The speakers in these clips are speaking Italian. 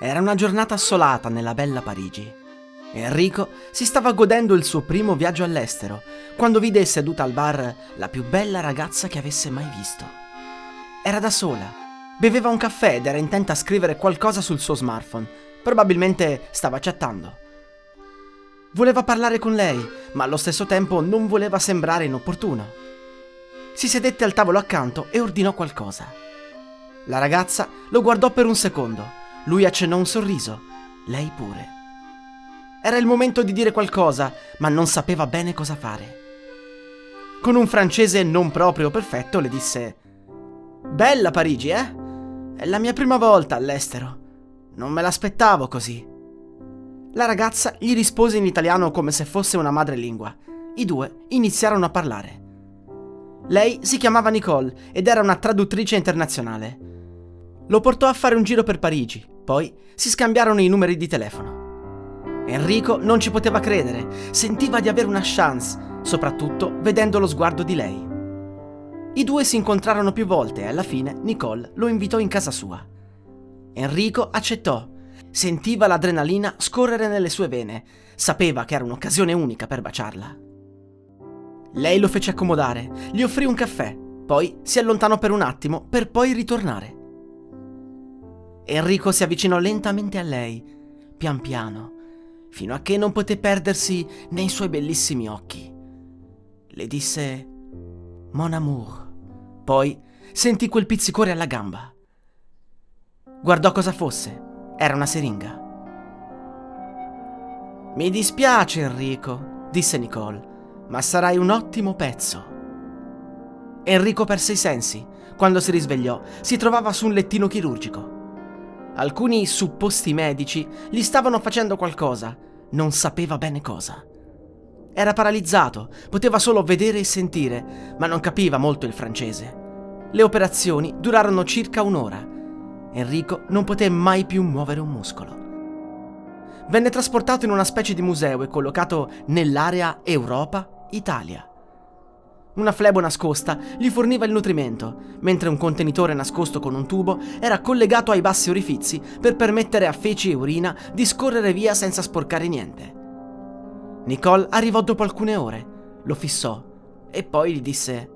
Era una giornata assolata nella bella Parigi. Enrico si stava godendo il suo primo viaggio all'estero quando vide seduta al bar la più bella ragazza che avesse mai visto. Era da sola, beveva un caffè ed era intenta a scrivere qualcosa sul suo smartphone. Probabilmente stava chattando. Voleva parlare con lei, ma allo stesso tempo non voleva sembrare inopportuno. Si sedette al tavolo accanto e ordinò qualcosa. La ragazza lo guardò per un secondo. Lui accennò un sorriso, lei pure. Era il momento di dire qualcosa, ma non sapeva bene cosa fare. Con un francese non proprio perfetto le disse Bella Parigi, eh? È la mia prima volta all'estero. Non me l'aspettavo così. La ragazza gli rispose in italiano come se fosse una madrelingua. I due iniziarono a parlare. Lei si chiamava Nicole ed era una traduttrice internazionale. Lo portò a fare un giro per Parigi, poi si scambiarono i numeri di telefono. Enrico non ci poteva credere, sentiva di avere una chance, soprattutto vedendo lo sguardo di lei. I due si incontrarono più volte e alla fine Nicole lo invitò in casa sua. Enrico accettò. Sentiva l'adrenalina scorrere nelle sue vene, sapeva che era un'occasione unica per baciarla. Lei lo fece accomodare, gli offrì un caffè, poi si allontanò per un attimo per poi ritornare. Enrico si avvicinò lentamente a lei, pian piano, fino a che non poté perdersi nei suoi bellissimi occhi. Le disse Mon amour. Poi sentì quel pizzicore alla gamba. Guardò cosa fosse. Era una siringa. Mi dispiace, Enrico, disse Nicole, ma sarai un ottimo pezzo. Enrico perse i sensi. Quando si risvegliò, si trovava su un lettino chirurgico. Alcuni supposti medici gli stavano facendo qualcosa, non sapeva bene cosa. Era paralizzato, poteva solo vedere e sentire, ma non capiva molto il francese. Le operazioni durarono circa un'ora. Enrico non poté mai più muovere un muscolo. Venne trasportato in una specie di museo e collocato nell'area Europa-Italia. Una flebo nascosta gli forniva il nutrimento, mentre un contenitore nascosto con un tubo era collegato ai bassi orifizi per permettere a feci e urina di scorrere via senza sporcare niente. Nicole arrivò dopo alcune ore, lo fissò e poi gli disse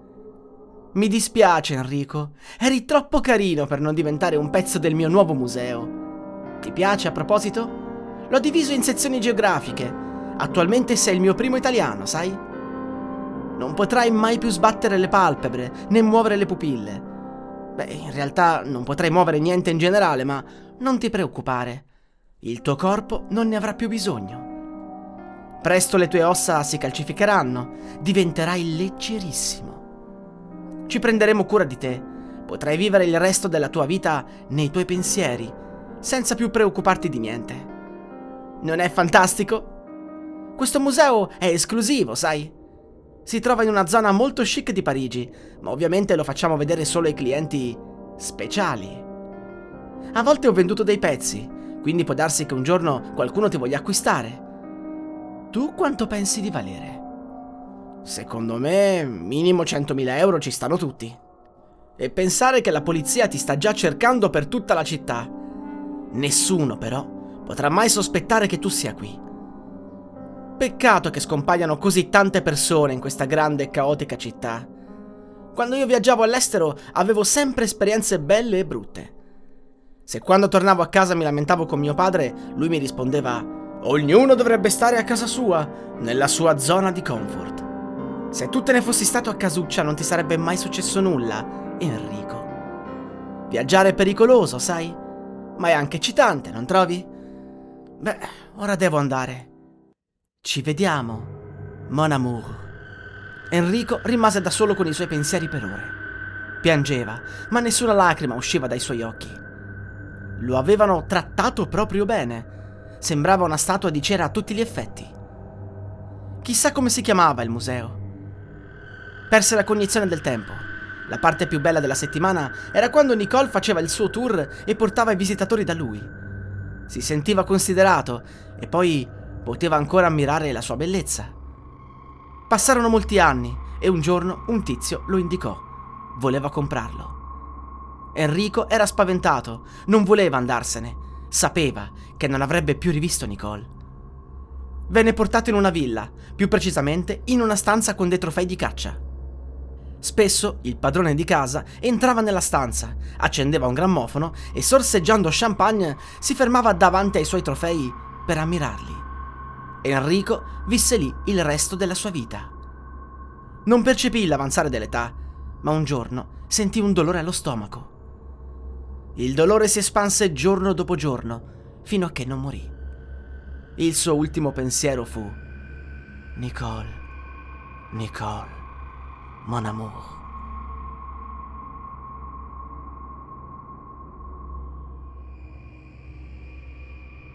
Mi dispiace Enrico, eri troppo carino per non diventare un pezzo del mio nuovo museo. Ti piace a proposito? L'ho diviso in sezioni geografiche. Attualmente sei il mio primo italiano, sai? Non potrai mai più sbattere le palpebre né muovere le pupille. Beh, in realtà non potrai muovere niente in generale, ma non ti preoccupare. Il tuo corpo non ne avrà più bisogno. Presto le tue ossa si calcificheranno, diventerai leggerissimo. Ci prenderemo cura di te. Potrai vivere il resto della tua vita nei tuoi pensieri, senza più preoccuparti di niente. Non è fantastico? Questo museo è esclusivo, sai? Si trova in una zona molto chic di Parigi, ma ovviamente lo facciamo vedere solo ai clienti speciali. A volte ho venduto dei pezzi, quindi può darsi che un giorno qualcuno ti voglia acquistare. Tu quanto pensi di valere? Secondo me, minimo 100.000 euro ci stanno tutti. E pensare che la polizia ti sta già cercando per tutta la città. Nessuno, però, potrà mai sospettare che tu sia qui. Peccato che scompaiano così tante persone in questa grande e caotica città. Quando io viaggiavo all'estero avevo sempre esperienze belle e brutte. Se quando tornavo a casa mi lamentavo con mio padre, lui mi rispondeva Ognuno dovrebbe stare a casa sua, nella sua zona di comfort. Se tu te ne fossi stato a casuccia non ti sarebbe mai successo nulla, Enrico. Viaggiare è pericoloso, sai? Ma è anche eccitante, non trovi? Beh, ora devo andare. Ci vediamo, mon amour. Enrico rimase da solo con i suoi pensieri per ore. Piangeva, ma nessuna lacrima usciva dai suoi occhi. Lo avevano trattato proprio bene. Sembrava una statua di cera a tutti gli effetti. Chissà come si chiamava il museo. Perse la cognizione del tempo. La parte più bella della settimana era quando Nicole faceva il suo tour e portava i visitatori da lui. Si sentiva considerato e poi poteva ancora ammirare la sua bellezza. Passarono molti anni e un giorno un tizio lo indicò. Voleva comprarlo. Enrico era spaventato, non voleva andarsene, sapeva che non avrebbe più rivisto Nicole. Venne portato in una villa, più precisamente in una stanza con dei trofei di caccia. Spesso il padrone di casa entrava nella stanza, accendeva un grammofono e sorseggiando champagne si fermava davanti ai suoi trofei per ammirarli. Enrico visse lì il resto della sua vita. Non percepì l'avanzare dell'età, ma un giorno sentì un dolore allo stomaco. Il dolore si espanse giorno dopo giorno, fino a che non morì. Il suo ultimo pensiero fu Nicole, Nicole, mon amour.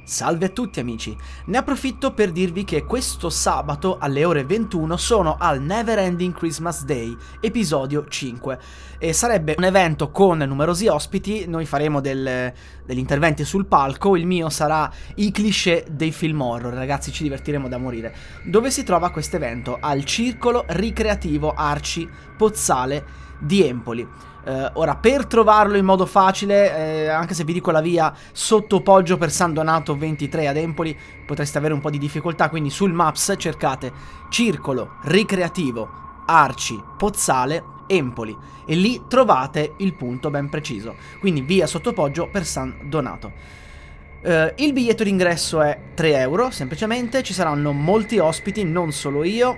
Salve a tutti amici, ne approfitto per dirvi che questo sabato alle ore 21 sono al Never Ending Christmas Day, episodio 5 e sarebbe un evento con numerosi ospiti, noi faremo del, degli interventi sul palco, il mio sarà i cliché dei film horror, ragazzi ci divertiremo da morire. Dove si trova questo evento? Al Circolo Ricreativo Arci Pozzale di Empoli. Uh, ora, per trovarlo in modo facile, eh, anche se vi dico la via sotto Poggio per San Donato 23 ad Empoli, potreste avere un po' di difficoltà, quindi sul Maps cercate Circolo Ricreativo Arci Pozzale Empoli. E lì trovate il punto ben preciso, quindi via sotto Poggio per San Donato. Uh, il biglietto d'ingresso è 3 euro, semplicemente, ci saranno molti ospiti, non solo io,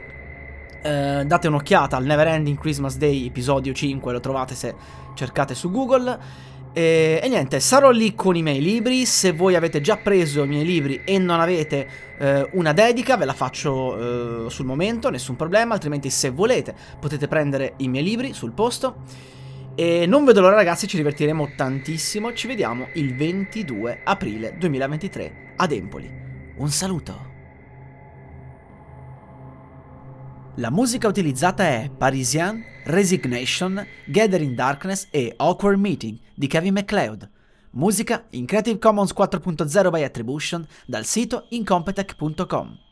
eh, date un'occhiata al Neverending Christmas Day episodio 5, lo trovate se cercate su Google. E, e, niente, sarò lì con i miei libri. Se voi avete già preso i miei libri e non avete eh, una dedica, ve la faccio eh, sul momento, nessun problema. Altrimenti, se volete, potete prendere i miei libri sul posto. E non vedo l'ora, ragazzi, ci divertiremo tantissimo. Ci vediamo il 22 aprile 2023 ad Empoli. Un saluto. La musica utilizzata è Parisian, Resignation, Gathering Darkness e Awkward Meeting di Kevin MacLeod. Musica in Creative Commons 4.0 by Attribution dal sito incompetech.com.